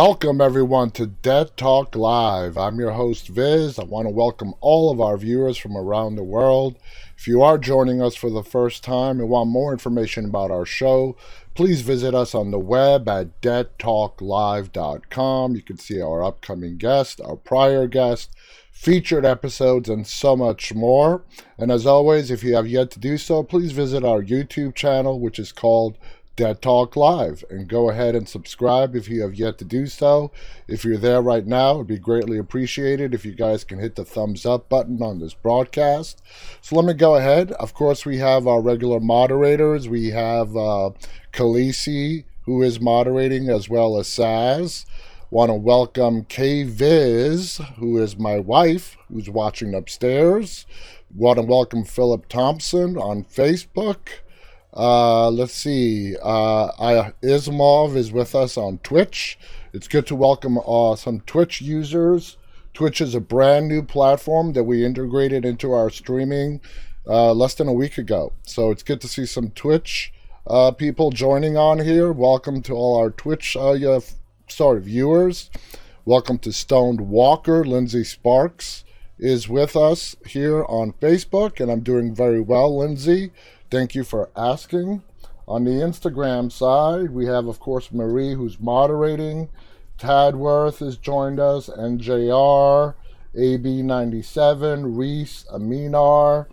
Welcome, everyone, to Dead Talk Live. I'm your host, Viz. I want to welcome all of our viewers from around the world. If you are joining us for the first time and want more information about our show, please visit us on the web at deadtalklive.com. You can see our upcoming guest, our prior guest, featured episodes, and so much more. And as always, if you have yet to do so, please visit our YouTube channel, which is called Dead Talk Live and go ahead and subscribe if you have yet to do so. If you're there right now, it'd be greatly appreciated if you guys can hit the thumbs up button on this broadcast. So let me go ahead. Of course, we have our regular moderators. We have uh, Khaleesi, who is moderating, as well as Saz. Want to welcome K Viz, who is my wife, who's watching upstairs. Want to welcome Philip Thompson on Facebook. Uh, let's see. Uh, I, Ismov is with us on Twitch. It's good to welcome uh, some Twitch users. Twitch is a brand new platform that we integrated into our streaming uh, less than a week ago. So it's good to see some Twitch uh, people joining on here. Welcome to all our Twitch uh, sorry viewers. Welcome to Stoned Walker. Lindsay Sparks is with us here on Facebook, and I'm doing very well, Lindsay. Thank you for asking. On the Instagram side, we have, of course, Marie, who's moderating. Tadworth has joined us, NJR, AB97, Reese, Aminar.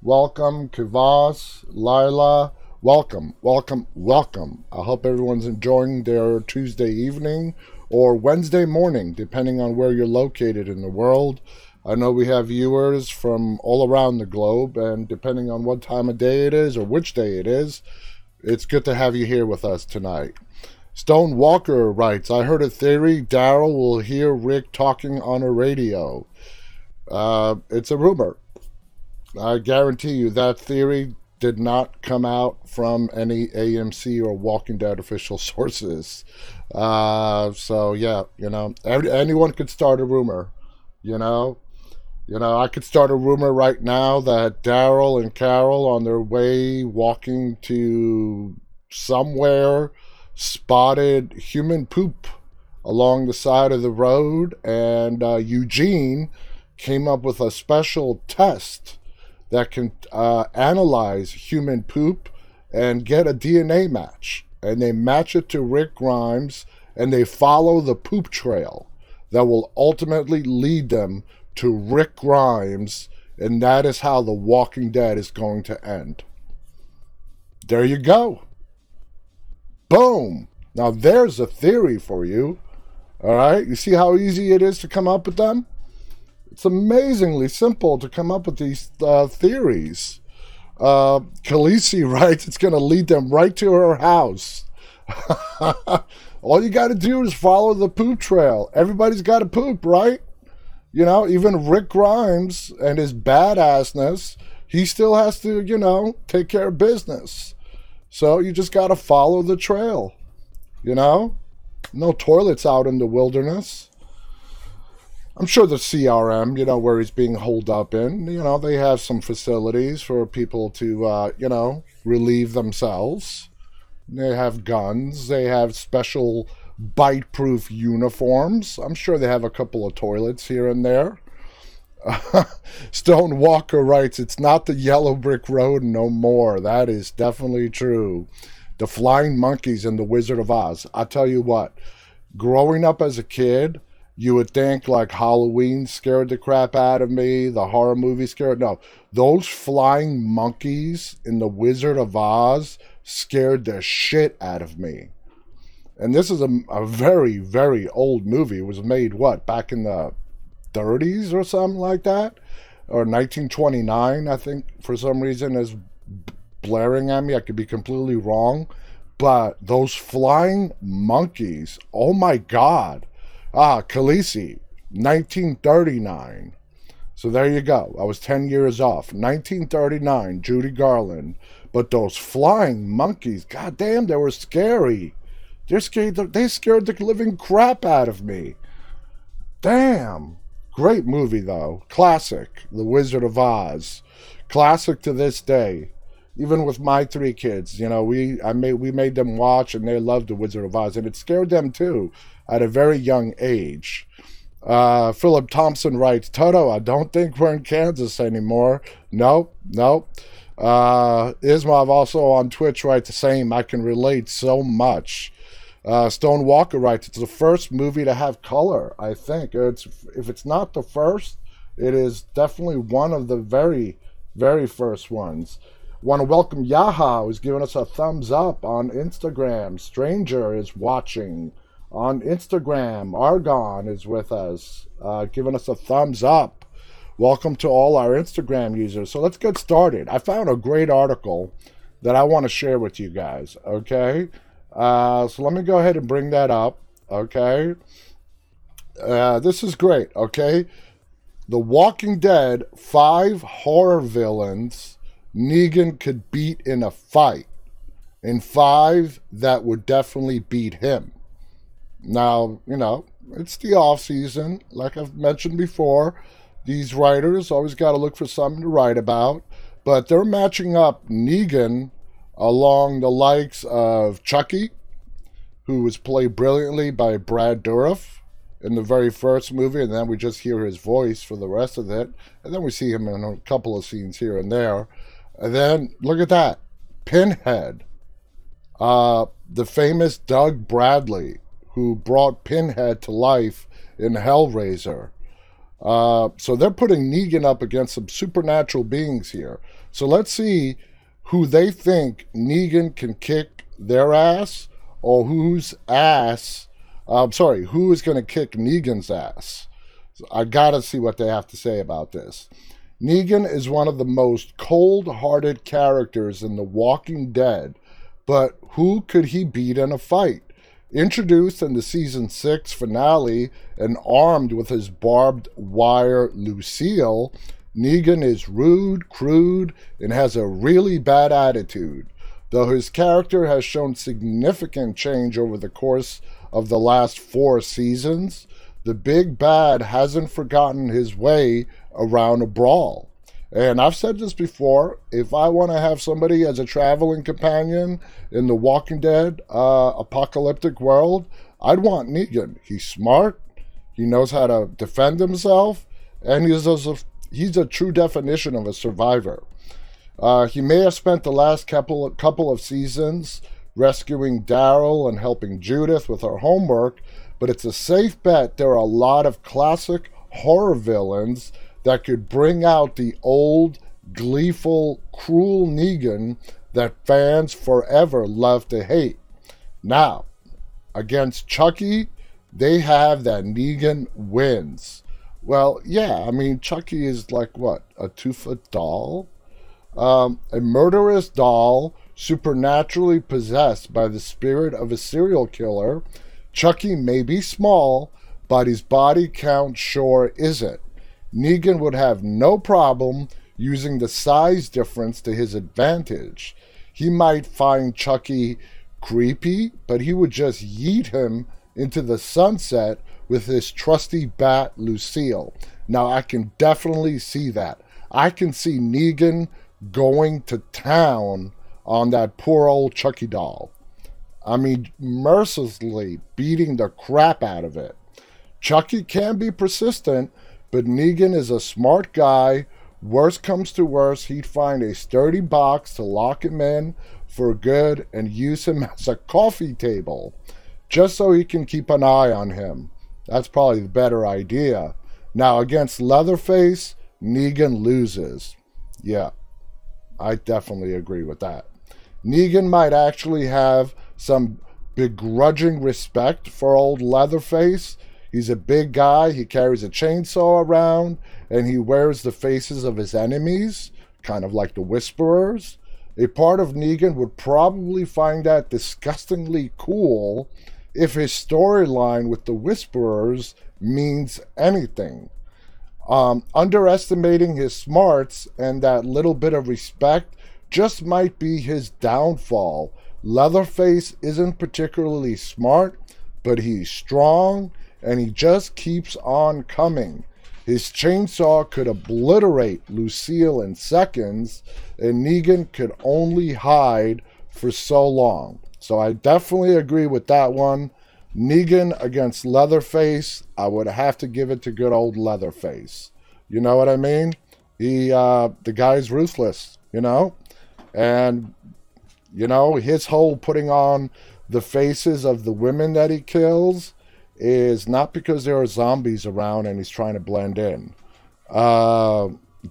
Welcome, Kivas, Lila. Welcome, welcome, welcome. I hope everyone's enjoying their Tuesday evening or Wednesday morning, depending on where you're located in the world. I know we have viewers from all around the globe, and depending on what time of day it is or which day it is, it's good to have you here with us tonight. Stone Walker writes, I heard a theory Daryl will hear Rick talking on a radio. Uh, it's a rumor. I guarantee you that theory did not come out from any AMC or Walking Dead official sources. Uh, so, yeah, you know, anyone could start a rumor, you know. You know, I could start a rumor right now that Daryl and Carol, on their way walking to somewhere, spotted human poop along the side of the road, and uh, Eugene came up with a special test that can uh, analyze human poop and get a DNA match. And they match it to Rick Grimes, and they follow the poop trail that will ultimately lead them to Rick Grimes, and that is how The Walking Dead is going to end. There you go. Boom. Now there's a theory for you. All right. You see how easy it is to come up with them? It's amazingly simple to come up with these uh, theories. Uh, Khaleesi writes it's going to lead them right to her house. All you got to do is follow the poop trail. Everybody's got to poop, right? You know, even Rick Grimes and his badassness, he still has to, you know, take care of business. So you just got to follow the trail. You know, no toilets out in the wilderness. I'm sure the CRM, you know, where he's being holed up in, you know, they have some facilities for people to, uh, you know, relieve themselves. They have guns. They have special bite proof uniforms. I'm sure they have a couple of toilets here and there. Stone Walker writes, It's not the yellow brick road no more. That is definitely true. The flying monkeys and the Wizard of Oz. I tell you what, growing up as a kid, you would think like Halloween scared the crap out of me, the horror movie scared. No, those flying monkeys in the Wizard of Oz scared the shit out of me and this is a, a very very old movie. It was made what back in the 30s or something like that? Or 1929 i think for some reason is blaring at me. I could be completely wrong. But those flying monkeys oh my god. Ah Khaleesi 1939 so there you go. I was 10 years off. 1939 judy garland. But those flying monkeys god damn they were scary they're scared. They scared the living crap out of me. Damn. Great movie though. Classic. The Wizard of Oz. Classic to this day. even with my three kids, you know, we I made we made them watch and they loved the Wizard of Oz, and it scared them too at a very young age. Uh, Philip Thompson writes, Toto, I don't think we're in Kansas anymore. Nope, nope. Uh, Ismav also on Twitch writes the same. I can relate so much. Uh, Stone Walker writes, it's the first movie to have color, I think. It's If it's not the first, it is definitely one of the very, very first ones. Want to welcome Yaha, who's giving us a thumbs up on Instagram. Stranger is watching on Instagram. Argon is with us, uh, giving us a thumbs up. Welcome to all our Instagram users. So let's get started. I found a great article that I want to share with you guys. Okay. Uh, so let me go ahead and bring that up. Okay. Uh, this is great. Okay. The Walking Dead five horror villains Negan could beat in a fight, and five that would definitely beat him. Now, you know, it's the off season. Like I've mentioned before, these writers always got to look for something to write about. But they're matching up Negan along the likes of Chucky, who was played brilliantly by Brad Dourif in the very first movie, and then we just hear his voice for the rest of it, and then we see him in a couple of scenes here and there. And then look at that, Pinhead, uh, the famous Doug Bradley, who brought Pinhead to life in Hellraiser. Uh, so they're putting Negan up against some supernatural beings here. So let's see who they think Negan can kick their ass or whose ass, I'm sorry, who is going to kick Negan's ass. So I got to see what they have to say about this. Negan is one of the most cold hearted characters in The Walking Dead, but who could he beat in a fight? Introduced in the season 6 finale and armed with his barbed wire Lucille, Negan is rude, crude, and has a really bad attitude. Though his character has shown significant change over the course of the last four seasons, the big bad hasn't forgotten his way around a brawl. And I've said this before if I want to have somebody as a traveling companion in the Walking Dead uh, apocalyptic world, I'd want Negan. He's smart, he knows how to defend himself, and he's a, he's a true definition of a survivor. Uh, he may have spent the last couple, couple of seasons rescuing Daryl and helping Judith with her homework, but it's a safe bet there are a lot of classic horror villains that could bring out the old, gleeful, cruel Negan that fans forever love to hate. Now, against Chucky, they have that Negan wins. Well, yeah, I mean, Chucky is like what? A two foot doll? Um, a murderous doll supernaturally possessed by the spirit of a serial killer. Chucky may be small, but his body count sure isn't. Negan would have no problem using the size difference to his advantage. He might find Chucky creepy, but he would just yeet him into the sunset with his trusty bat Lucille. Now, I can definitely see that. I can see Negan going to town on that poor old Chucky doll. I mean, mercilessly beating the crap out of it. Chucky can be persistent, but Negan is a smart guy. Worst comes to worst, he'd find a sturdy box to lock him in for good and use him as a coffee table, just so he can keep an eye on him. That's probably the better idea. Now, against Leatherface, Negan loses. Yeah, I definitely agree with that. Negan might actually have some begrudging respect for old Leatherface He's a big guy. He carries a chainsaw around and he wears the faces of his enemies, kind of like the Whisperers. A part of Negan would probably find that disgustingly cool if his storyline with the Whisperers means anything. Um, underestimating his smarts and that little bit of respect just might be his downfall. Leatherface isn't particularly smart, but he's strong and he just keeps on coming. His chainsaw could obliterate Lucille in seconds, and Negan could only hide for so long. So I definitely agree with that one. Negan against Leatherface, I would have to give it to good old Leatherface. You know what I mean? He, uh, the guy's ruthless, you know, and you know his whole putting on the faces of the women that he kills is not because there are zombies around and he's trying to blend in. Uh,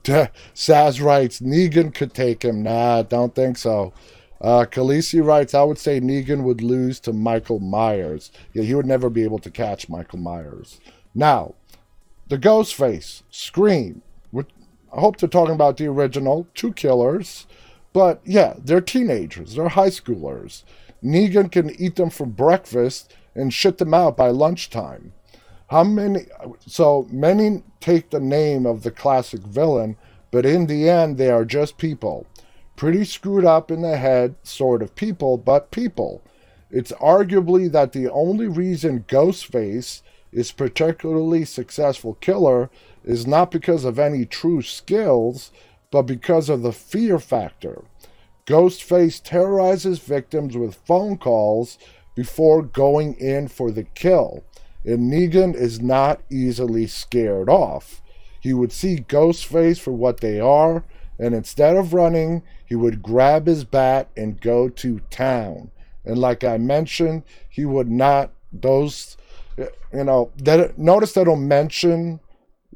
Saz writes Negan could take him. Nah, don't think so. Uh, Khaleesi writes, I would say Negan would lose to Michael Myers. Yeah, he would never be able to catch Michael Myers. Now, the Ghostface, Scream. I hope they're talking about the original, two killers. But yeah, they're teenagers, they're high schoolers. Negan can eat them for breakfast and shit them out by lunchtime. How many? So many take the name of the classic villain, but in the end, they are just people. Pretty screwed up in the head, sort of people, but people. It's arguably that the only reason Ghostface is particularly successful killer is not because of any true skills, but because of the fear factor. Ghostface terrorizes victims with phone calls before going in for the kill, and Negan is not easily scared off. He would see Ghostface for what they are, and instead of running, he would grab his bat and go to town. And like I mentioned, he would not, those, you know, that, notice they don't mention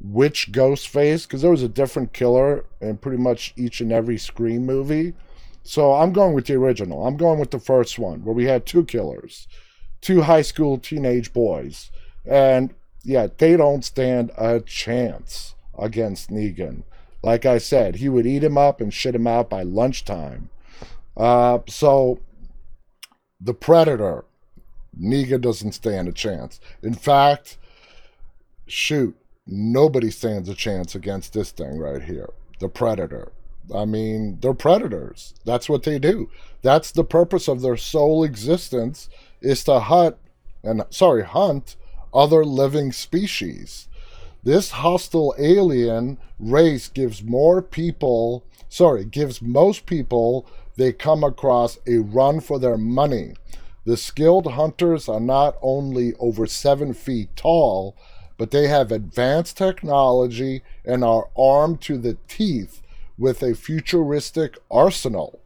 which Ghostface, because there was a different killer in pretty much each and every Scream movie. So I'm going with the original. I'm going with the first one where we had two killers, two high school teenage boys. And yeah, they don't stand a chance against Negan. Like I said, he would eat him up and shit him out by lunchtime. Uh, so the Predator, Negan doesn't stand a chance. In fact, shoot, nobody stands a chance against this thing right here. The Predator. I mean, they're predators. That's what they do. That's the purpose of their sole existence is to hunt and sorry, hunt other living species. This hostile alien race gives more people, sorry, gives most people they come across a run for their money. The skilled hunters are not only over seven feet tall, but they have advanced technology and are armed to the teeth with a futuristic arsenal.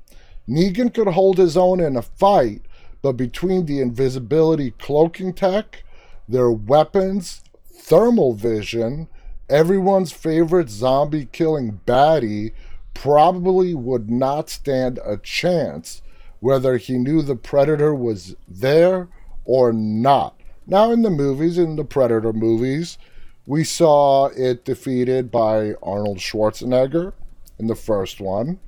Negan could hold his own in a fight, but between the invisibility cloaking tech, their weapons, thermal vision, everyone's favorite zombie killing baddie probably would not stand a chance whether he knew the predator was there or not. Now, in the movies, in the Predator movies, we saw it defeated by Arnold Schwarzenegger in the first one,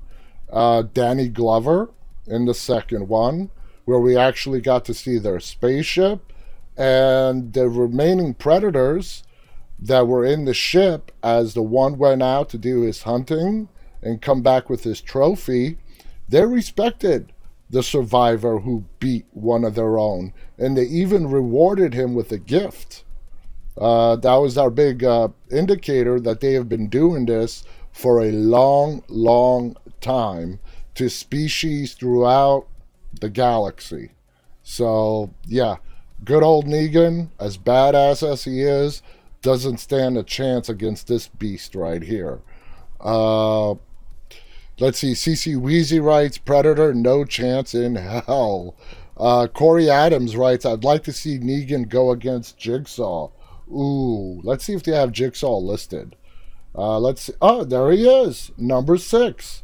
uh, Danny Glover in the second one, where we actually got to see their spaceship, and the remaining predators that were in the ship as the one went out to do his hunting and come back with his trophy, they respected the survivor who beat one of their own, and they even rewarded him with a gift. Uh, that was our big uh, indicator that they have been doing this for a long, long time to species throughout the galaxy. So, yeah, good old Negan, as badass as he is, doesn't stand a chance against this beast right here. Uh, let's see, CC Wheezy writes Predator, no chance in hell. Uh, Corey Adams writes, I'd like to see Negan go against Jigsaw. Ooh, let's see if they have Jigsaw listed. Uh, let's see. Oh, there he is. Number six.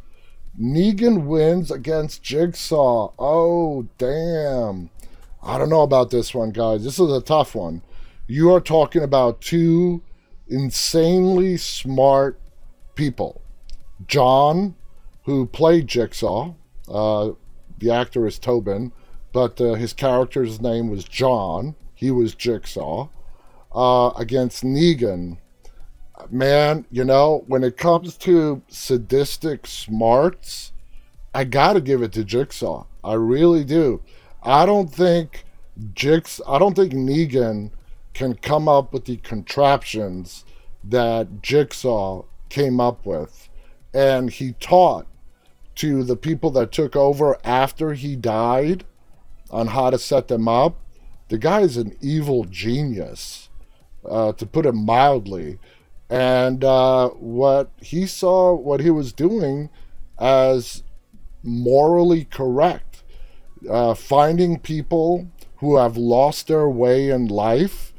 Negan wins against Jigsaw. Oh, damn. I don't know about this one, guys. This is a tough one. You are talking about two insanely smart people. John, who played Jigsaw, uh, the actor is Tobin, but uh, his character's name was John. He was Jigsaw. Uh, against Negan, man, you know, when it comes to sadistic smarts, I gotta give it to Jigsaw. I really do. I don't think Jigs I don't think Negan can come up with the contraptions that Jigsaw came up with. And he taught to the people that took over after he died on how to set them up. The guy is an evil genius, uh, to put it mildly. And uh, what he saw, what he was doing as morally correct, uh, finding people who have lost their way in life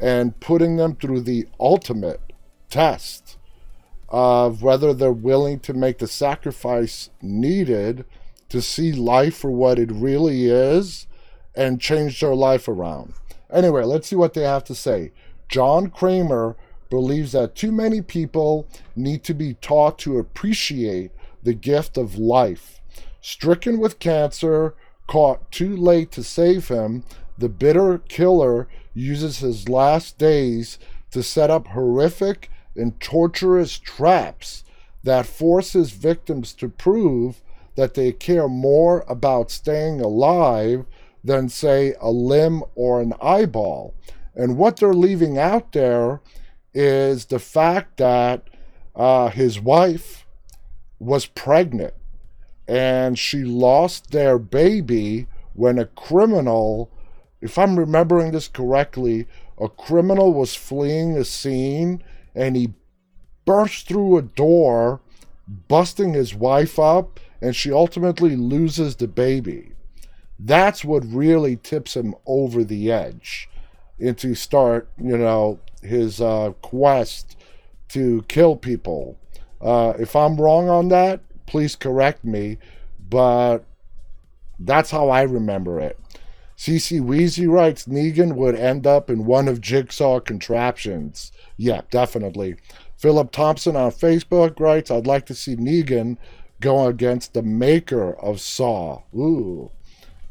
and putting them through the ultimate test of whether they're willing to make the sacrifice needed to see life for what it really is and change their life around. Anyway, let's see what they have to say. John Kramer believes that too many people need to be taught to appreciate the gift of life. Stricken with cancer, caught too late to save him, the bitter killer uses his last days to set up horrific and torturous traps that force his victims to prove that they care more about staying alive than, say, a limb or an eyeball. And what they're leaving out there is the fact that uh, his wife was pregnant and she lost their baby when a criminal, if I'm remembering this correctly, a criminal was fleeing a scene and he burst through a door, busting his wife up, and she ultimately loses the baby. That's what really tips him over the edge into start, you know, his uh, quest to kill people. Uh, if I'm wrong on that, please correct me, but that's how I remember it. CC Weezy writes Negan would end up in one of Jigsaw contraptions. Yeah, definitely. Philip Thompson on Facebook writes, I'd like to see Negan go against the maker of Saw. Ooh.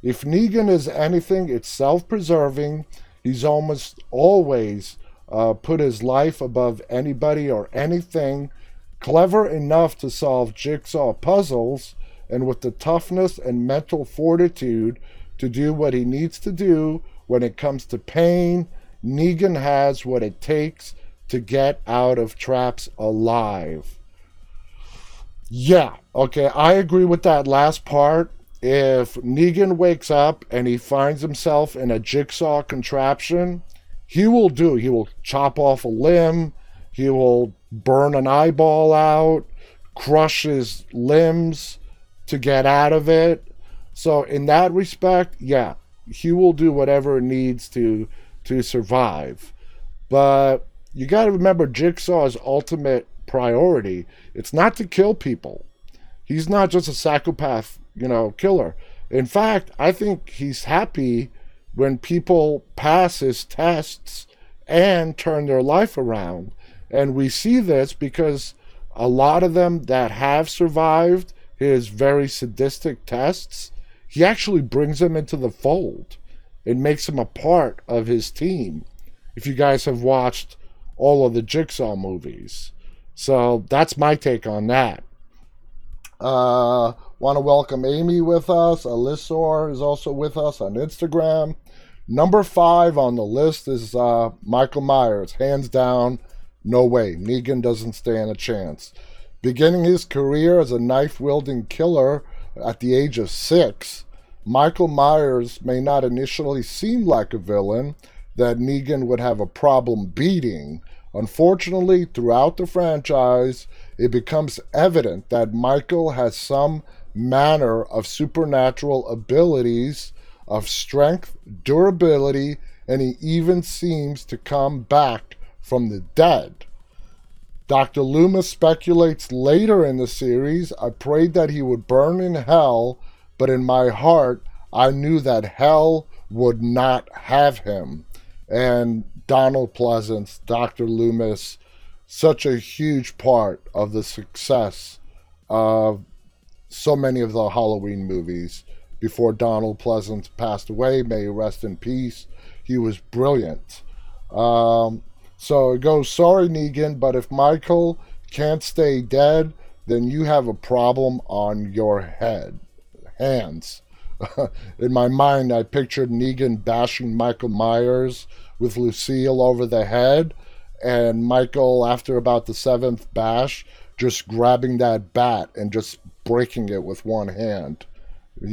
If Negan is anything, it's self preserving. He's almost always uh, put his life above anybody or anything. Clever enough to solve jigsaw puzzles, and with the toughness and mental fortitude to do what he needs to do when it comes to pain, Negan has what it takes to get out of traps alive. Yeah, okay, I agree with that last part. If Negan wakes up and he finds himself in a jigsaw contraption, he will do. He will chop off a limb, he will burn an eyeball out, crush his limbs to get out of it. So in that respect, yeah, he will do whatever it needs to to survive. But you got to remember Jigsaw's ultimate priority. It's not to kill people. He's not just a psychopath, you know, killer. In fact, I think he's happy when people pass his tests and turn their life around. And we see this because a lot of them that have survived his very sadistic tests, he actually brings them into the fold and makes them a part of his team. If you guys have watched all of the Jigsaw movies. So that's my take on that. Uh, Want to welcome Amy with us. Alyssor is also with us on Instagram. Number five on the list is uh, Michael Myers. Hands down, no way. Negan doesn't stand a chance. Beginning his career as a knife wielding killer at the age of six, Michael Myers may not initially seem like a villain that Negan would have a problem beating, Unfortunately, throughout the franchise, it becomes evident that Michael has some manner of supernatural abilities of strength, durability, and he even seems to come back from the dead. Dr. Loomis speculates later in the series I prayed that he would burn in hell, but in my heart, I knew that hell would not have him. And Donald Pleasence, Dr. Loomis, such a huge part of the success of so many of the Halloween movies. Before Donald Pleasence passed away, may he rest in peace. He was brilliant. Um, so it goes, sorry, Negan, but if Michael can't stay dead, then you have a problem on your head, hands. In my mind, I pictured Negan bashing Michael Myers with Lucille over the head and Michael, after about the seventh bash, just grabbing that bat and just breaking it with one hand.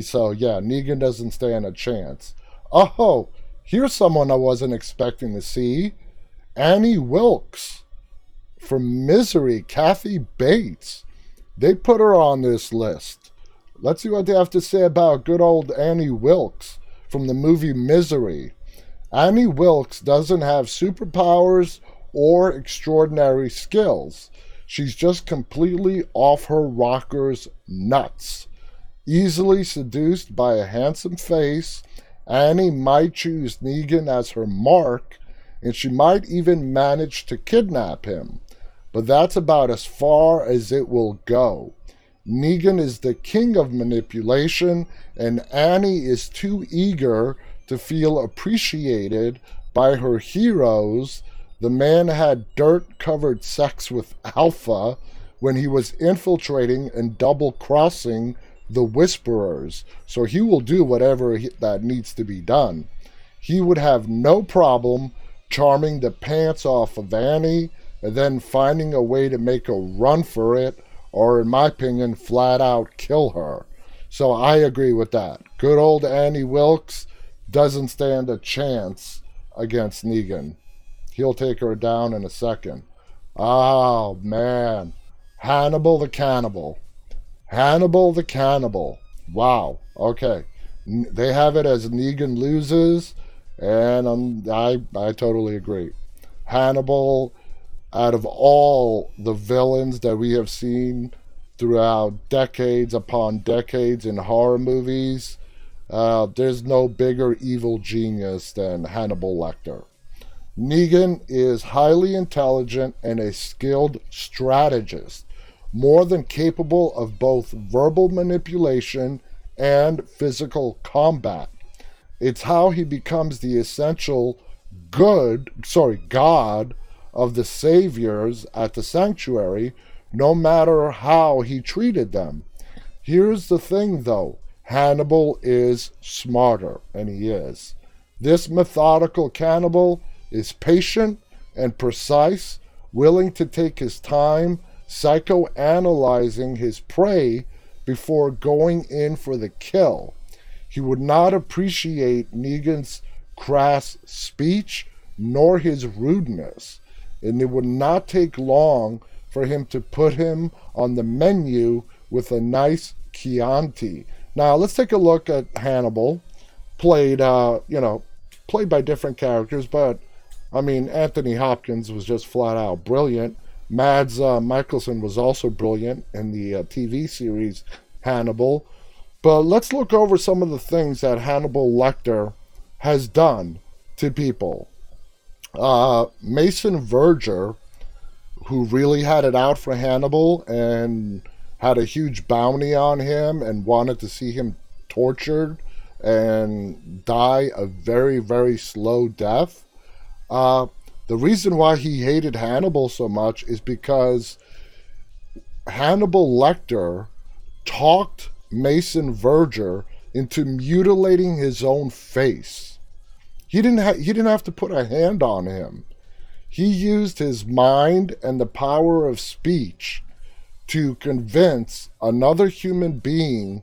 So, yeah, Negan doesn't stand a chance. Oh, here's someone I wasn't expecting to see Annie Wilkes from Misery, Kathy Bates. They put her on this list. Let's see what they have to say about good old Annie Wilkes from the movie Misery. Annie Wilkes doesn't have superpowers or extraordinary skills. She's just completely off her rocker's nuts. Easily seduced by a handsome face, Annie might choose Negan as her mark, and she might even manage to kidnap him. But that's about as far as it will go. Negan is the king of manipulation, and Annie is too eager to feel appreciated by her heroes, the man had dirt covered sex with Alpha when he was infiltrating and double crossing the Whisperers, so he will do whatever he, that needs to be done. He would have no problem charming the pants off of Annie and then finding a way to make a run for it, or in my opinion, flat out kill her. So I agree with that. Good old Annie Wilkes doesn't stand a chance against Negan. He'll take her down in a second. Oh, man. Hannibal the Cannibal. Hannibal the Cannibal. Wow. Okay. They have it as Negan loses, and um, I, I totally agree. Hannibal, out of all the villains that we have seen throughout decades upon decades in horror movies, uh, there's no bigger evil genius than Hannibal Lecter. Negan is highly intelligent and a skilled strategist, more than capable of both verbal manipulation and physical combat. It's how he becomes the essential good, sorry, God of the saviors at the sanctuary, no matter how he treated them. Here's the thing, though Hannibal is smarter, and he is. This methodical cannibal is patient and precise, willing to take his time psychoanalyzing his prey before going in for the kill. He would not appreciate Negan's crass speech nor his rudeness, and it would not take long for him to put him on the menu with a nice Chianti now let's take a look at Hannibal, played uh, you know played by different characters, but I mean Anthony Hopkins was just flat out brilliant. Mads uh, was also brilliant in the uh, TV series Hannibal. But let's look over some of the things that Hannibal Lecter has done to people. Uh, Mason Verger, who really had it out for Hannibal and had a huge bounty on him and wanted to see him tortured and die a very, very slow death. Uh, the reason why he hated Hannibal so much is because Hannibal Lecter talked Mason Verger into mutilating his own face. He didn't ha- he didn't have to put a hand on him. He used his mind and the power of speech to convince another human being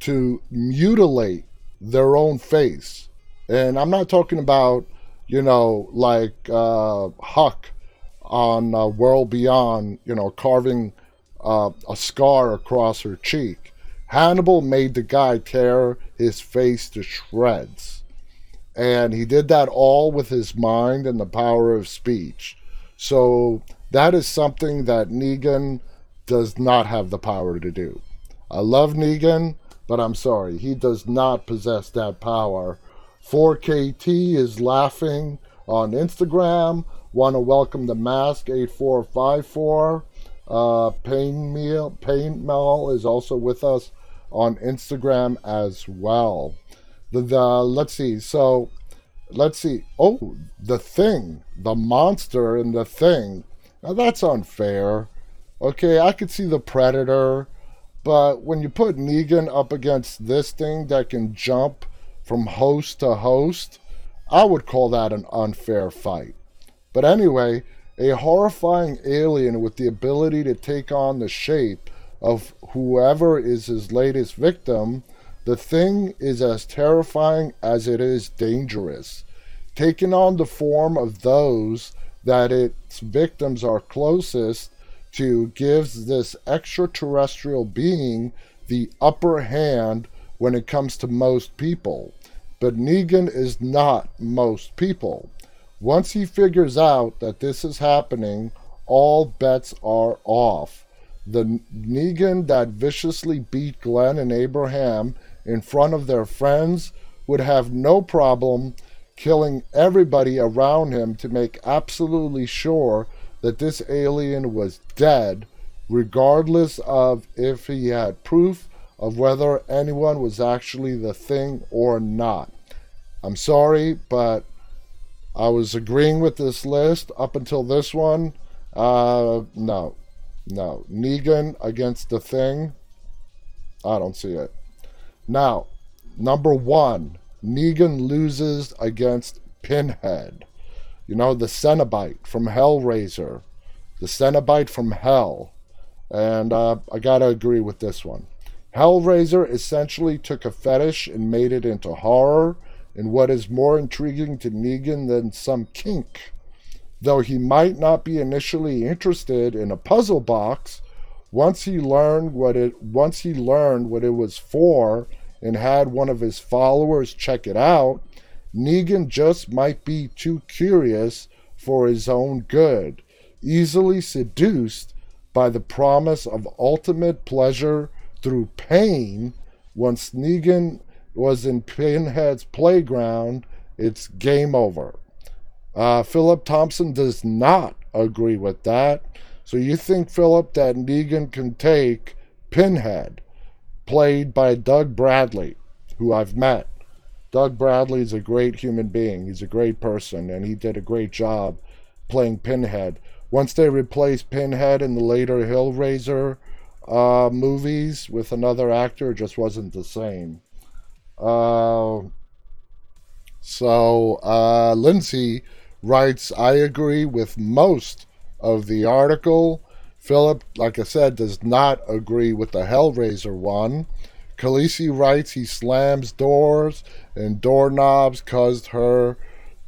to mutilate their own face. And I'm not talking about, you know, like uh, Huck on uh, World Beyond, you know, carving uh, a scar across her cheek. Hannibal made the guy tear his face to shreds. And he did that all with his mind and the power of speech. So that is something that Negan does not have the power to do. I love Negan, but I'm sorry, he does not possess that power. 4KT is laughing on Instagram. Want to welcome the mask 8454. Uh, Pain Meal Pain Mel is also with us on Instagram as well. The, the let's see. So let's see. Oh, the thing, the monster in the thing. Now that's unfair. Okay, I could see the Predator, but when you put Negan up against this thing that can jump from host to host, I would call that an unfair fight. But anyway, A horrifying alien with the ability to take on the shape of whoever is his latest victim, the thing is as terrifying as it is dangerous. Taking on the form of those that its victims are closest to gives this extraterrestrial being the upper hand when it comes to most people. But Negan is not most people. Once he figures out that this is happening, all bets are off. The Negan that viciously beat Glenn and Abraham in front of their friends would have no problem killing everybody around him to make absolutely sure that this alien was dead, regardless of if he had proof of whether anyone was actually the thing or not. I'm sorry, but I was agreeing with this list up until this one. Uh, no, no. Negan against the thing. I don't see it. Now, number one, Negan loses against Pinhead. You know, the Cenobite from Hellraiser. The Cenobite from Hell. And uh, I gotta agree with this one. Hellraiser essentially took a fetish and made it into horror, and what is more intriguing to Negan than some kink. Though he might not be initially interested in a puzzle box, once he learned what it once he learned what it was for and had one of his followers check it out, Negan just might be too curious for his own good, easily seduced by the promise of ultimate pleasure through pain. Once Negan was in Pinhead's playground, it's game over. Uh, Philip Thompson does not agree with that. So you think, Philip, that Negan can take Pinhead, played by Doug Bradley, who I've met, Doug Bradley is a great human being. He's a great person, and he did a great job playing Pinhead. Once they replaced Pinhead in the later Hellraiser uh, movies with another actor, it just wasn't the same. Uh, so uh, Lindsay writes, I agree with most of the article. Philip, like I said, does not agree with the Hellraiser one. Khaleesi writes he slams doors and doorknobs caused her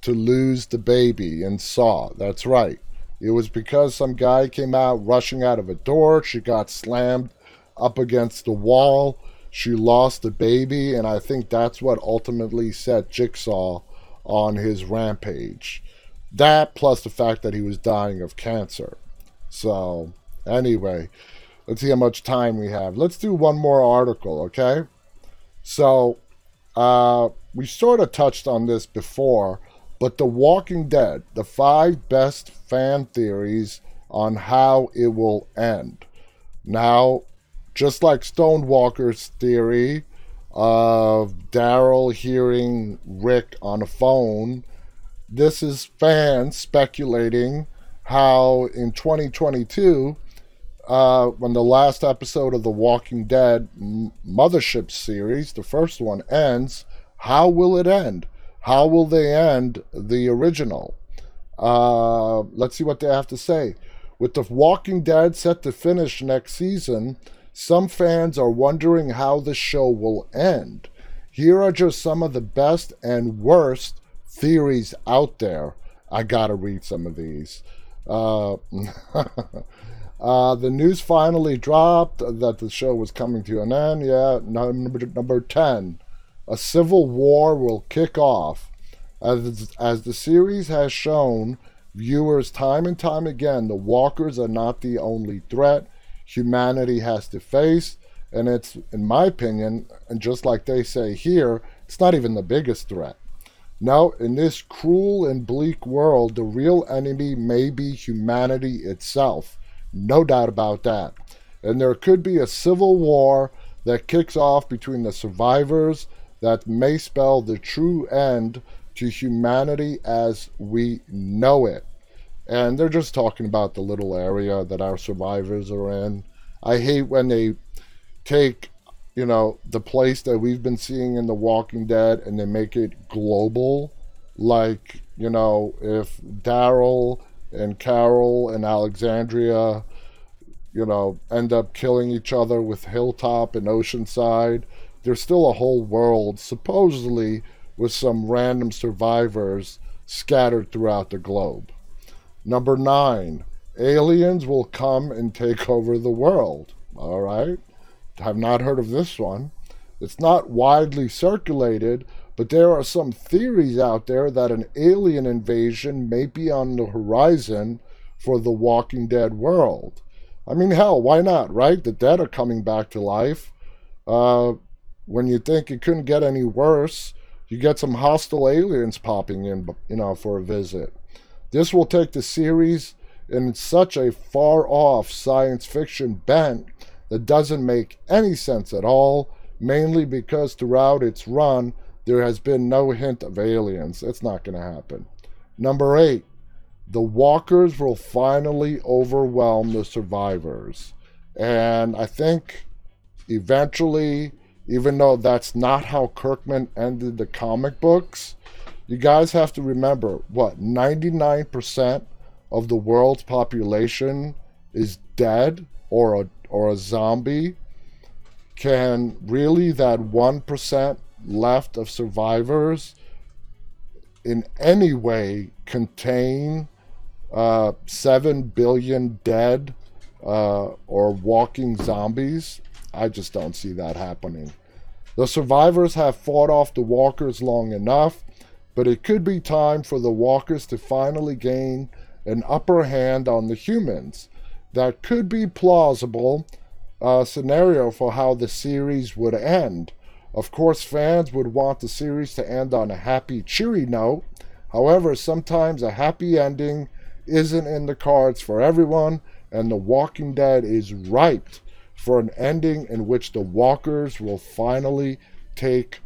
to lose the baby and saw. That's right. It was because some guy came out rushing out of a door. She got slammed up against the wall. She lost the baby, and I think that's what ultimately set Jigsaw on his rampage. That plus the fact that he was dying of cancer. So, anyway, Let's see how much time we have. Let's do one more article, okay? So, uh, we sort of touched on this before, but The Walking Dead, the five best fan theories on how it will end. Now, just like Stonewalker's theory of Daryl hearing Rick on a phone, this is fans speculating how in 2022 uh, when the last episode of the Walking Dead Mothership series, the first one, ends, how will it end? How will they end the original? Uh, let's see what they have to say. With The Walking Dead set to finish next season, some fans are wondering how the show will end. Here are just some of the best and worst theories out there. I gotta read some of these. Uh, Uh, the news finally dropped that the show was coming to an end. Yeah, number, number 10. A civil war will kick off. As, as the series has shown viewers time and time again, the walkers are not the only threat humanity has to face. And it's, in my opinion, and just like they say here, it's not even the biggest threat. No, in this cruel and bleak world, the real enemy may be humanity itself. No doubt about that. And there could be a civil war that kicks off between the survivors that may spell the true end to humanity as we know it. And they're just talking about the little area that our survivors are in. I hate when they take, you know, the place that we've been seeing in The Walking Dead and they make it global. Like, you know, if Daryl and Carol and Alexandria, you know, end up killing each other with Hilltop and Oceanside, there's still a whole world, supposedly, with some random survivors scattered throughout the globe. Number nine, aliens will come and take over the world. All right. Have not heard of this one. It's not widely circulated, but there are some theories out there that an alien invasion may be on the horizon for the Walking Dead world. I mean, hell, why not, right? The dead are coming back to life. Uh, when you think it couldn't get any worse, you get some hostile aliens popping in, you know, for a visit. This will take the series in such a far off science fiction bent that doesn't make any sense at all, mainly because throughout its run, there has been no hint of aliens. It's not going to happen. Number eight, the walkers will finally overwhelm the survivors. And I think eventually, even though that's not how Kirkman ended the comic books, you guys have to remember what 99% of the world's population is dead or a or a zombie. Can really that 1% left of survivors in any way contain uh, 7 billion dead uh, or walking zombies? I just don't see that happening. The survivors have fought off the walkers long enough but it could be time for the walkers to finally gain an upper hand on the humans. That could be plausible uh, scenario for how the series would end. Of course, fans would want the series to end on a happy, cheery note. However, sometimes a happy ending isn't in the cards for everyone, and The Walking Dead is ripe for an ending in which the walkers will finally take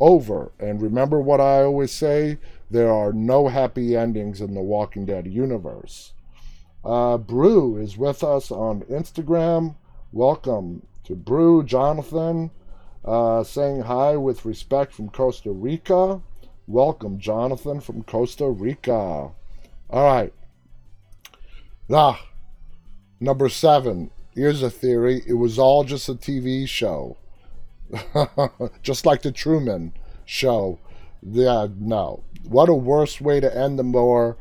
over. And remember what I always say there are no happy endings in the Walking Dead universe. Uh, Brew is with us on Instagram. Welcome to Brew, Jonathan. Uh, saying hi with respect from Costa Rica. Welcome, Jonathan from Costa Rica. All right. Ah, number seven. Here's a theory. It was all just a TV show. just like the Truman Show. Yeah, no. What a worse way to end the more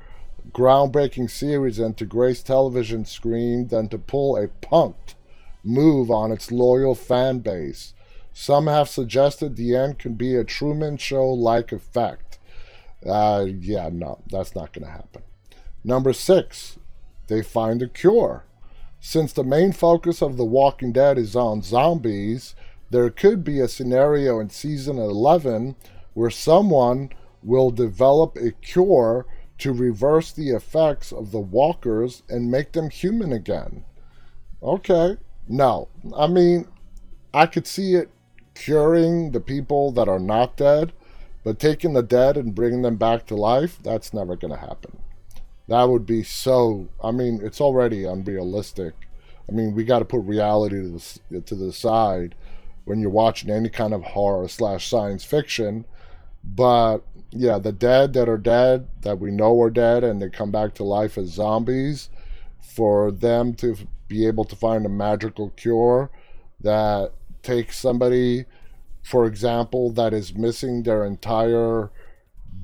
groundbreaking series than to grace television screen than to pull a punked move on its loyal fan base. Some have suggested the end can be a Truman Show like effect. Uh, yeah, no, that's not going to happen. Number six, they find a cure. Since the main focus of The Walking Dead is on zombies, there could be a scenario in season 11 where someone will develop a cure to reverse the effects of the walkers and make them human again. Okay, no. I mean, I could see it curing the people that are not dead, but taking the dead and bringing them back to life, that's never going to happen. That would be so. I mean, it's already unrealistic. I mean, we got to put reality to the, to the side when you're watching any kind of horror slash science fiction. But yeah, the dead that are dead, that we know are dead, and they come back to life as zombies, for them to be able to find a magical cure that takes somebody, for example, that is missing their entire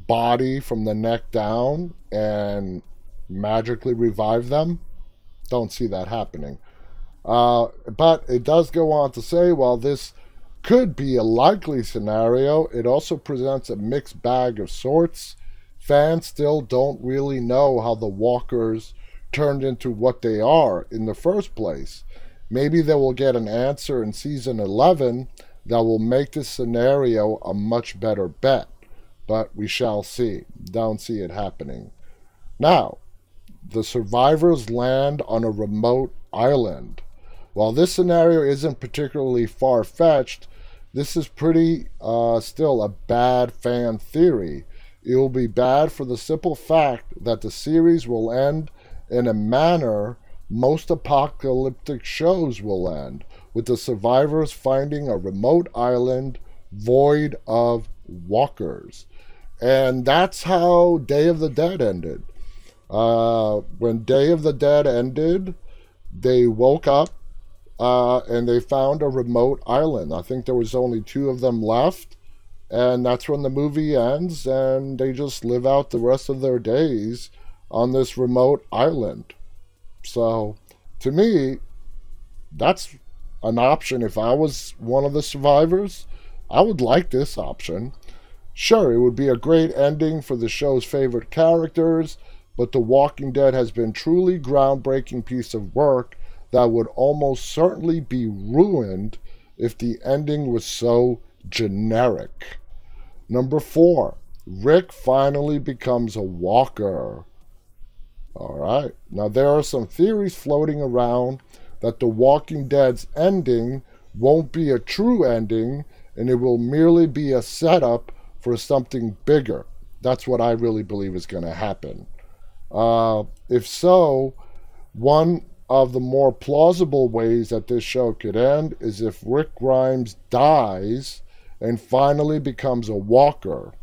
body from the neck down and magically revive them. Don't see that happening. Uh, but it does go on to say while this could be a likely scenario, it also presents a mixed bag of sorts. Fans still don't really know how the walkers turned into what they are in the first place. Maybe they will get an answer in season 11 that will make this scenario a much better bet, but we shall see. Don't see it happening. Now, the survivors land on a remote island. While this scenario isn't particularly far fetched, this is pretty uh, still a bad fan theory. It will be bad for the simple fact that the series will end in a manner most apocalyptic shows will end, with the survivors finding a remote island void of walkers. And that's how Day of the Dead ended. Uh, when Day of the Dead ended, they woke up uh, and they found a remote island. I think there was only two of them left, and that's when the movie ends, and they just live out the rest of their days on this remote island. So, to me, that's an option. If I was one of the survivors, I would like this option. Sure, it would be a great ending for the show's favorite characters, but The Walking Dead has been truly groundbreaking piece of work that would almost certainly be ruined if the ending was so generic. Number 4. Rick finally becomes a walker. All right. Now, there are some theories floating around that The Walking Dead's ending won't be a true ending and it will merely be a setup for something bigger. That's what I really believe is going to happen. Uh, if so, one of the more plausible ways that this show could end is if Rick Grimes dies and finally becomes a walker.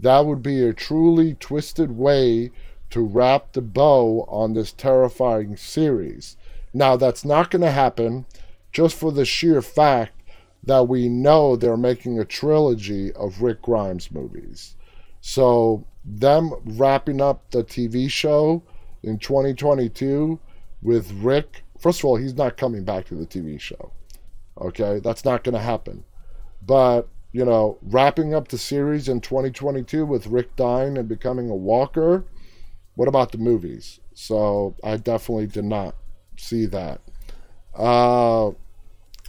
That would be a truly twisted way to wrap the bow on this terrifying series. Now, that's not going to happen just for the sheer fact that we know they're making a trilogy of Rick Grimes movies. So, them wrapping up the TV show in 2022 with Rick, first of all, he's not coming back to the TV show. Okay, that's not going to happen. But, you know, wrapping up the series in 2022 with Rick dying and becoming a walker, what about the movies? So I definitely did not see that. Uh,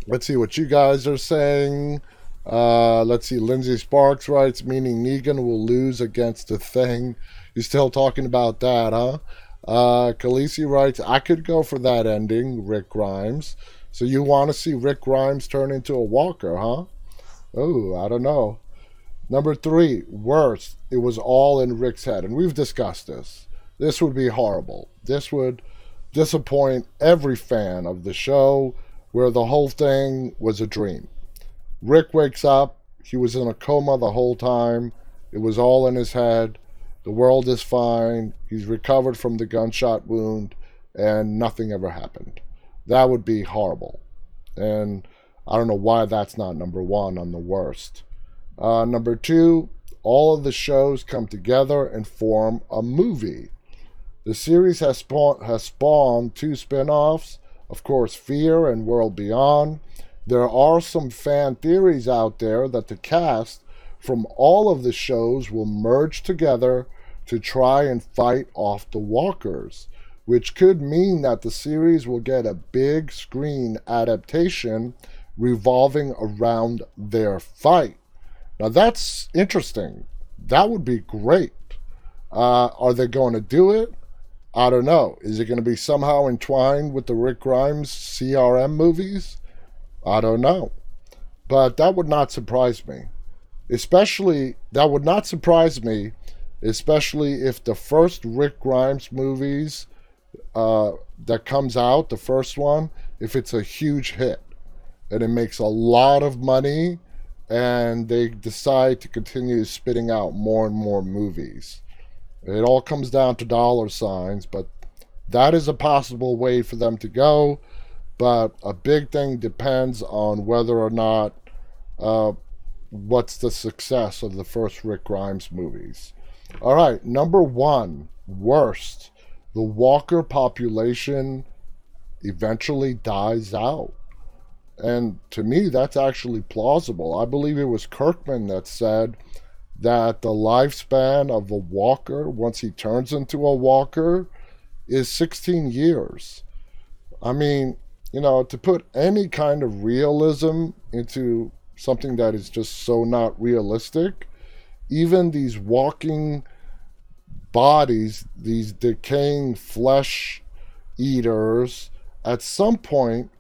let's see what you guys are saying. Uh, let's see. Lindsay Sparks writes, meaning Negan will lose against the thing. You still talking about that, huh? Uh, Khaleesi writes, I could go for that ending, Rick Grimes. So you want to see Rick Grimes turn into a walker, huh? Oh, I don't know. Number three, worst. It was all in Rick's head. And we've discussed this. This would be horrible. This would disappoint every fan of the show where the whole thing was a dream. Rick wakes up. He was in a coma the whole time. It was all in his head. The world is fine. He's recovered from the gunshot wound, and nothing ever happened. That would be horrible. And I don't know why that's not number one on the worst. Uh, number two, all of the shows come together and form a movie. The series has, spawned, has spawned two spin offs, of course, Fear and World Beyond. There are some fan theories out there that the cast from all of the shows will merge together to try and fight off the walkers, which could mean that the series will get a big screen adaptation revolving around their fight. Now that's interesting. That would be great. Uh, are they going to do it? I don't know. Is it going to be somehow entwined with the Rick Grimes CRM movies? I don't know. But that would not surprise me. Especially, that would not surprise me, especially if the first Rick Grimes movies uh, that comes out, the first one, if it's a huge hit and it makes a lot of money and they decide to continue spitting out more and more movies. It all comes down to dollar signs, but that is a possible way for them to go. But a big thing depends on whether or not uh, what's the success of the first Rick Grimes movies. All right, number one, worst. The Walker population eventually dies out. And to me, that's actually plausible. I believe it was Kirkman that said that the lifespan of a walker, once he turns into a walker, is 16 years. I mean, you know, to put any kind of realism into something that is just so not realistic, even these walking bodies, these decaying flesh eaters, at some point,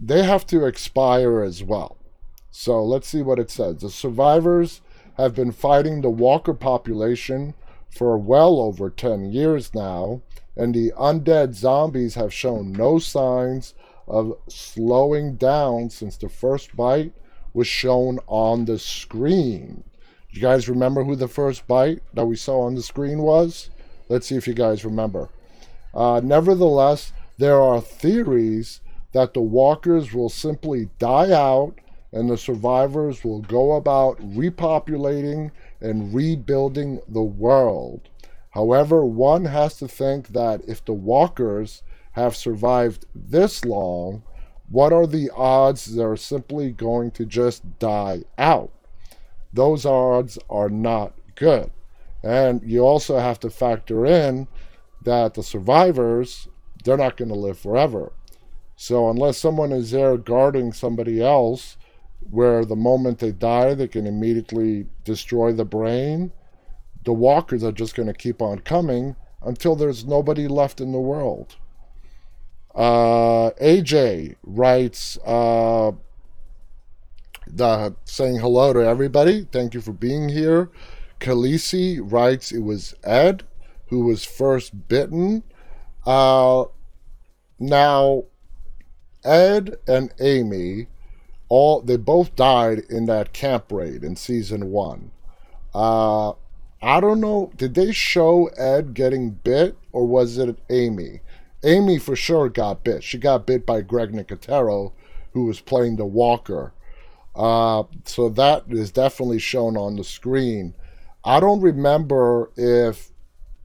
they have to expire as well. So let's see what it says. The survivors have been fighting the walker population for well over 10 years now, and the undead zombies have shown no signs of slowing down since the first bite was shown on the screen. You guys remember who the first bite that we saw on the screen was? Let's see if you guys remember. Uh, nevertheless, there are theories that the walkers will simply die out and the survivors will go about repopulating and rebuilding the world. However, one has to think that if the walkers have survived this long, what are the odds they're simply going to just die out? Those odds are not good. And you also have to factor in that the survivors, they're not going to live forever. So unless someone is there guarding somebody else, where the moment they die, they can immediately destroy the brain, the walkers are just going to keep on coming until there's nobody left in the world. Uh, AJ writes, uh, the, saying hello to everybody. Thank you for being here. Khaleesi writes, it was Ed who was first bitten. Uh, now, Ed and Amy, all they both died in that camp raid in season one. Uh, I don't know. Did they show Ed getting bit or was it Amy? Amy for sure got bit. She got bit by Greg Nicotero, who was playing the Walker. Uh, so that is definitely shown on the screen. I don't remember if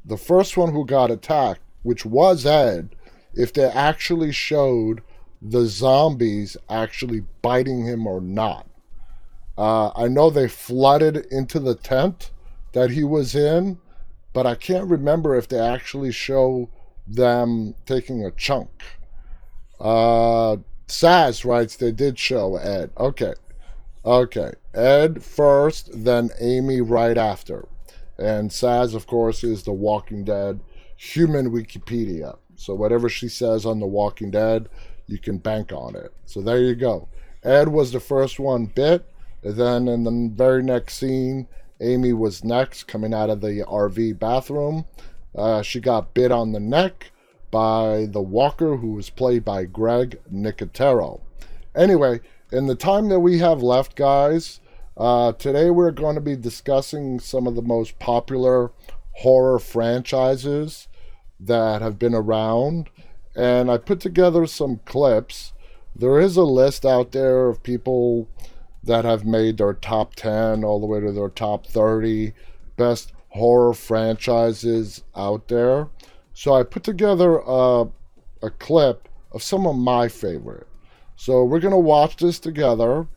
the first one who got attacked, which was Ed, if they actually showed the zombies actually biting him or not. Uh, I know they flooded into the tent that he was in, but I can't remember if they actually show them taking a chunk. Uh, Saz writes they did show Ed. Okay. Okay. Ed first, then Amy right after. And Saz, of course, is the Walking Dead human Wikipedia. So whatever she says on The Walking Dead, you can bank on it. So there you go. Ed was the first one bit. And then in the very next scene, Amy was next, coming out of the RV bathroom. Uh, she got bit on the neck by the walker who was played by Greg Nicotero. Anyway, in the time that we have left, guys, uh, today we're going to be discussing some of the most popular horror franchises that have been around. And I put together some clips. There is a list out there of people that have made their top 10 all the way to their top 30 best horror franchises out there. So I put together a, a clip of some of my favorite. So we're going to watch this together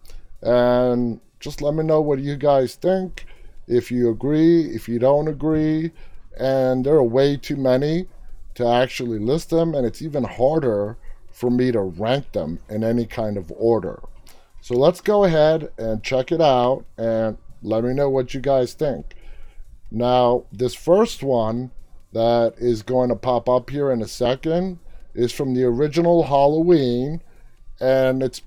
and just let me know what you guys think. If you agree, if you don't agree, and there are way too many to actually list them, and it's even harder for me to rank them in any kind of order. So let's go ahead and check it out and let me know what you guys think. Now, this first one that is going to pop up here in a second is from the original Halloween, and it's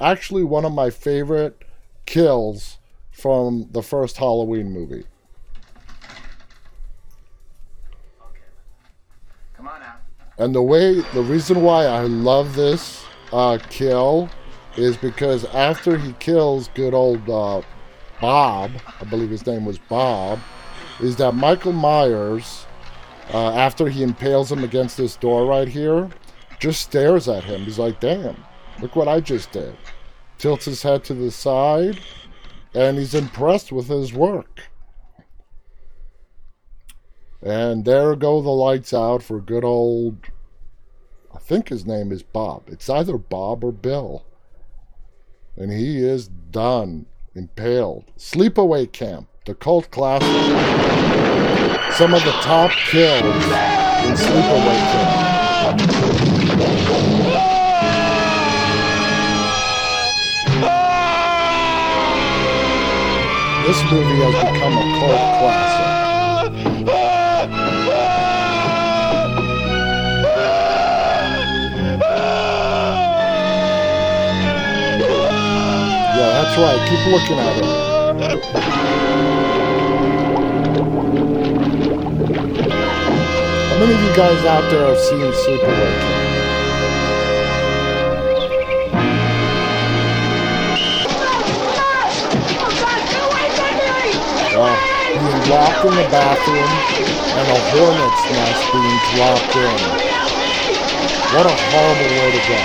actually one of my favorite kills from the first Halloween movie. Okay. Come on now. And the way, the reason why I love this uh, kill is because after he kills good old uh, Bob, I believe his name was Bob, is that Michael Myers, uh, after he impales him against this door right here, just stares at him. He's like, damn, look what I just did. Tilts his head to the side, and he's impressed with his work. And there go the lights out for good old, I think his name is Bob. It's either Bob or Bill and he is done, impaled. Sleepaway Camp, the cult classic. Some of the top kills in Sleepaway Camp. This movie has become a cult classic. Yeah, that's right. Keep looking at it. Many of you guys out there have seen Sleepaway Camp? Oh, he locked in the bathroom and a hornet's nest being dropped in. What a horrible way to go.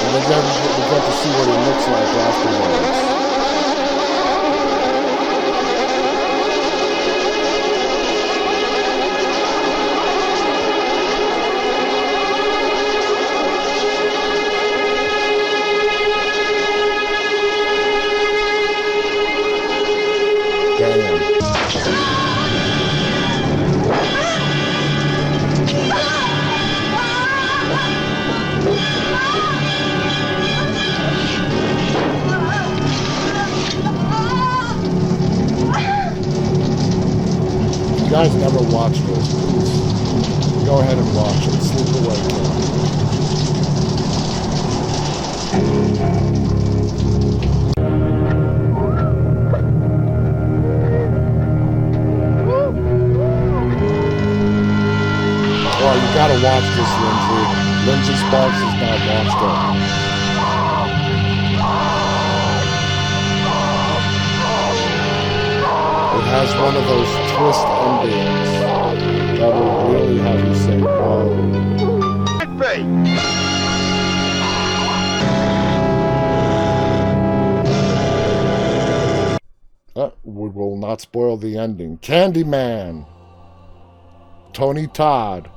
And get to see what he looks like afterwards. Guys never watch this, please go ahead and watch it. Sleep away. Well, you gotta watch this, Lindsay. Lindsay Sparks has not watched it. Has one of those twist endings that will really have you say, whoa. Uh, we will not spoil the ending. Candyman. Tony Todd.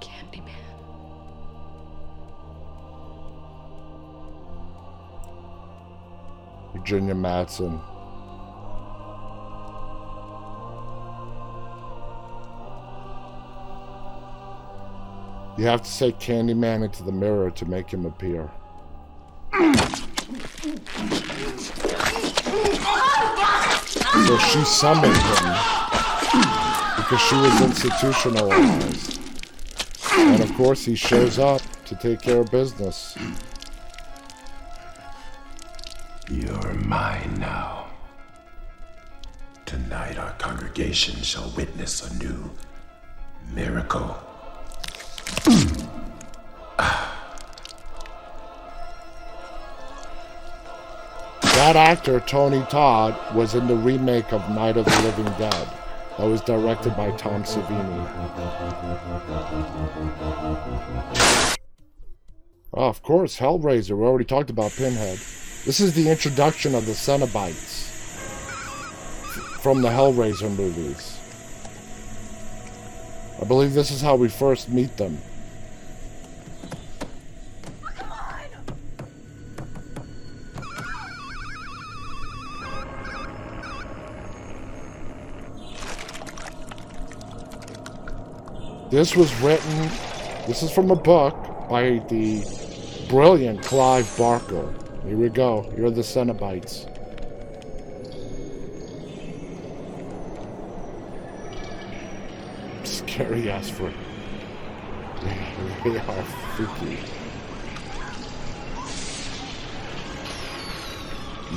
Candyman. Virginia Madsen. You have to say Candyman into the mirror to make him appear. So she summoned him because she was institutionalized. And of course he shows up to take care of business. You're mine now. Tonight our congregation shall witness a new miracle. That actor, Tony Todd, was in the remake of Night of the Living Dead. That was directed by Tom Savini. Oh, of course, Hellraiser. We already talked about Pinhead. This is the introduction of the Cenobites from the Hellraiser movies. I believe this is how we first meet them. This was written, this is from a book by the brilliant Clive Barker. Here we go. Are the Cenobites. Scary ass for They are freaky.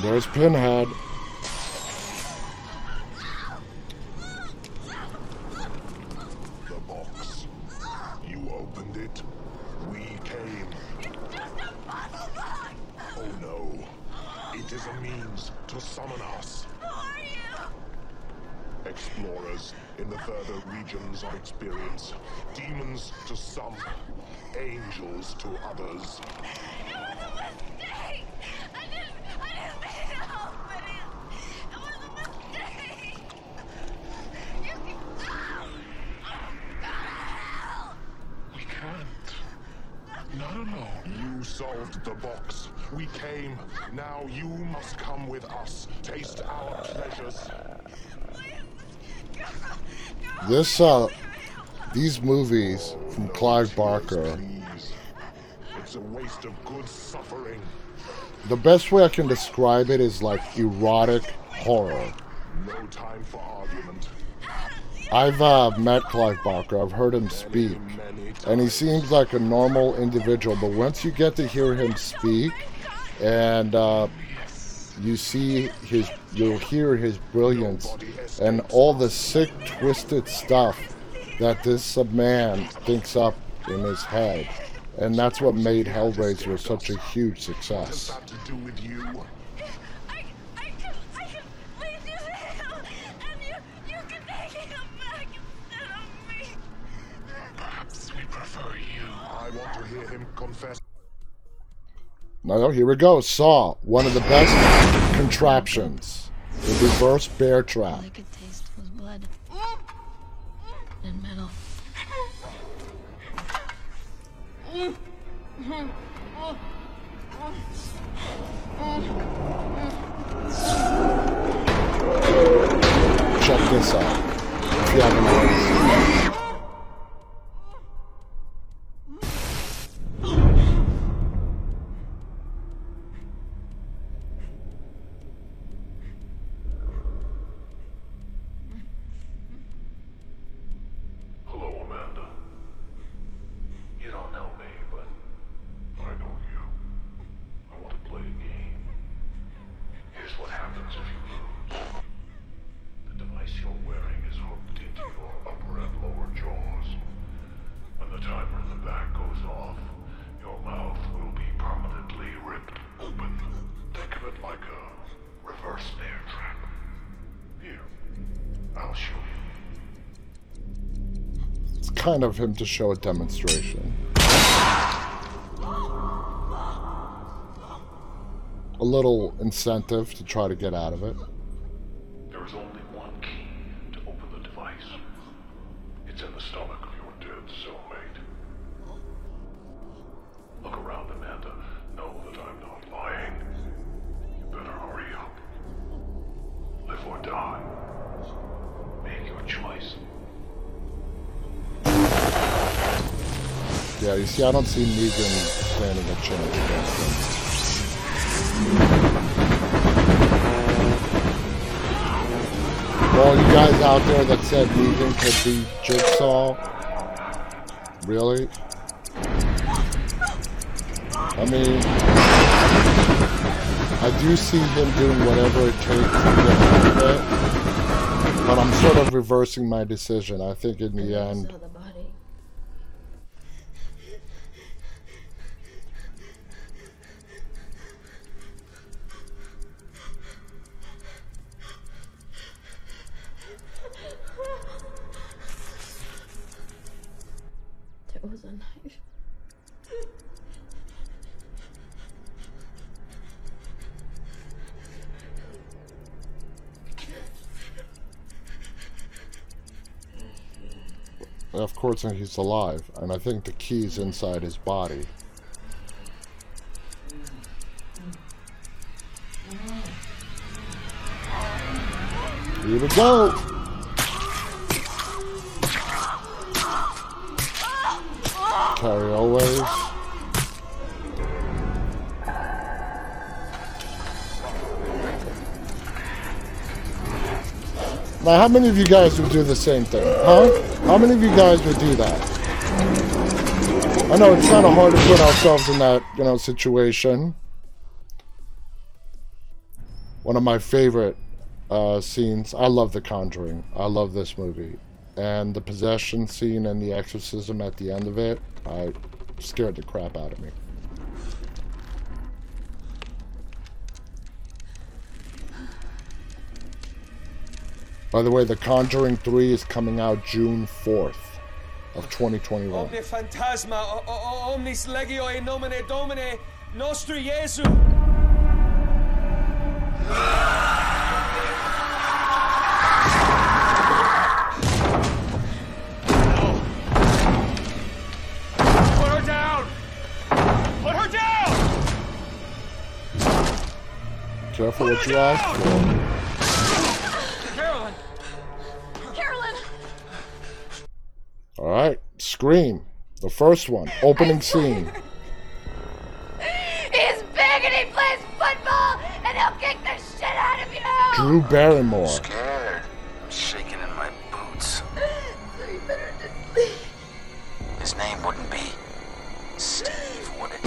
There's Pinhead. This, uh, these movies from Clive Barker. It's a waste of good suffering. The best way I can describe it is like erotic horror. No time for argument. I've uh, met Clive Barker. I've heard him speak and he seems like a normal individual. But once you get to hear him speak, and uh, you see his, you'll hear his brilliance and all the sick, twisted stuff that this man thinks up in his head. And that's what made Hellraiser such a huge success. Now, here we go. Saw, one of the best contraptions. The reverse bear All trap. I could taste was blood and metal. Check this out. If you haven't already. Kind of him to show a demonstration. A little incentive to try to get out of it. Yeah, you see, I don't see Negan standing a chance against him. All you guys out there that said Negan could be Jigsaw, really? I mean, I do see him doing whatever it takes to get out of it, but I'm sort of reversing my decision. I think in the end, course, he's alive, and I think the key's inside his body. Here we go. Cary Elwes. Now, how many of you guys would do the same thing? Huh? How many of you guys would do that? I know it's kind of hard to put ourselves in that, you know, situation. One of my favorite uh, scenes. I love The Conjuring. I love this movie. And the possession scene and the exorcism at the end of it, I scared the crap out of me. By the way, The Conjuring 3 is coming out June 4th of 2021. Omne phantasma, o- o- omnis legio in nomine Domine, nostri Jesu. Put her down! Put her down! Careful what you ask for. Scream, the first one, opening scene. He's big and he plays football, and he'll kick the shit out of you! Drew Barrymore. Scared. I'm shaking in my boots. So you better just leave. His name wouldn't be Steve, would it?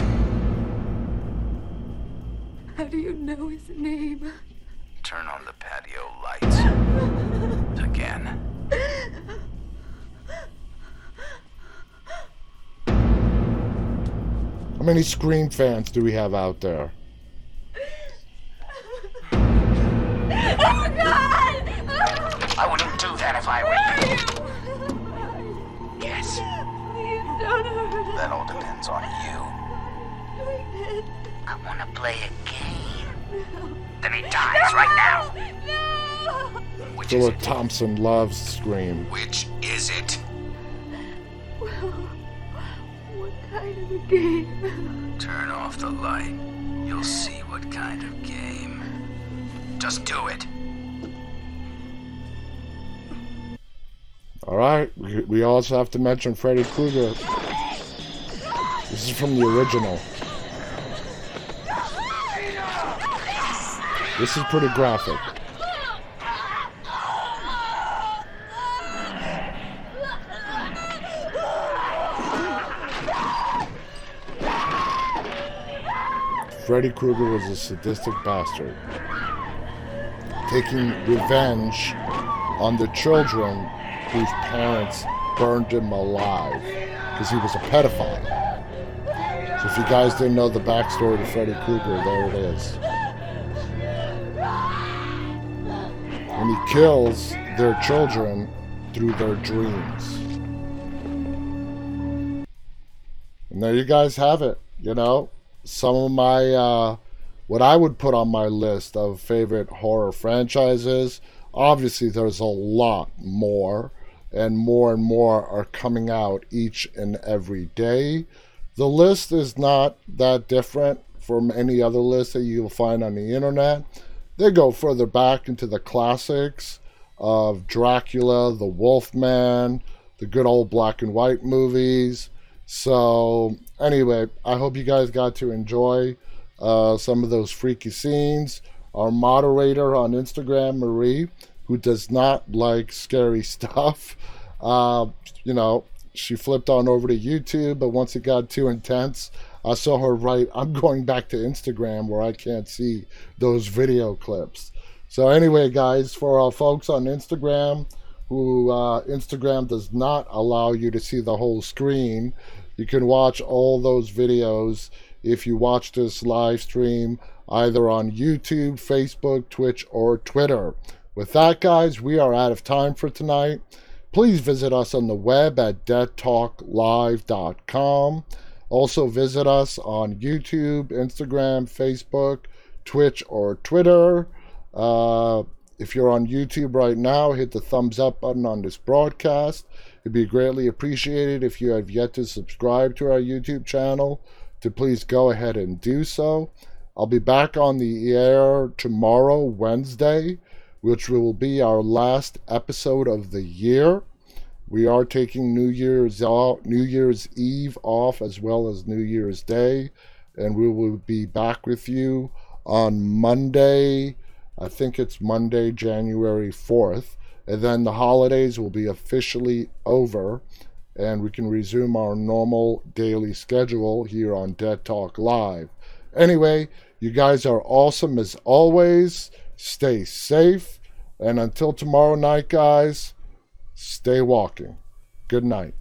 How do you know his name? Many Scream fans do we have out there? Oh God! I wouldn't do that if I were you. Yes, Please don't hurt that all depends on you. I want to play a game. Then he dies right now. No! Which is Philip? Thompson loves Scream. Which is it? Game? Turn off the light. You'll see what kind of game. Just do it. All right. We, we also have to mention Freddy Krueger. This is from the original. This is pretty graphic. Freddy Krueger was a sadistic bastard, taking revenge on the children whose parents burned him alive because he was a pedophile. So if you guys didn't know the backstory to Freddy Krueger, there it is. And he kills their children through their dreams. And there you guys have it. You know, some of my, uh, what I would put on my list of favorite horror franchises. Obviously, there's a lot more, and more and more are coming out each and every day. The list is not that different from any other list that you'll find on the internet. They go further back into the classics of Dracula, the Wolfman, the good old black and white movies. So, anyway, I hope you guys got to enjoy uh, some of those freaky scenes. Our moderator on Instagram, Marie, who does not like scary stuff, uh, you know, she flipped on over to YouTube, but once it got too intense, I saw her write, I'm going back to Instagram where I can't see those video clips. So, anyway, guys, for our folks on Instagram, who uh, Instagram does not allow you to see the whole screen, you can watch all those videos if you watch this live stream either on YouTube, Facebook, Twitch, or Twitter. With that, guys, we are out of time for tonight. Please visit us on the web at deadtalklive.com. Also, visit us on YouTube, Instagram, Facebook, Twitch, or Twitter. Uh, if you're on YouTube right now, hit the thumbs up button on this broadcast. It'd be greatly appreciated if you have yet to subscribe to our YouTube channel to please go ahead and do so. I'll be back on the air tomorrow, Wednesday, which will be our last episode of the year. We are taking New Year's off, New Year's Eve off as well as New Year's Day, and we will be back with you on Monday. I think it's Monday, January 4th, and then the holidays will be officially over and we can resume our normal daily schedule here on Dead Talk Live. Anyway, you guys are awesome as always. Stay safe. And until tomorrow night, guys, stay walking. Good night.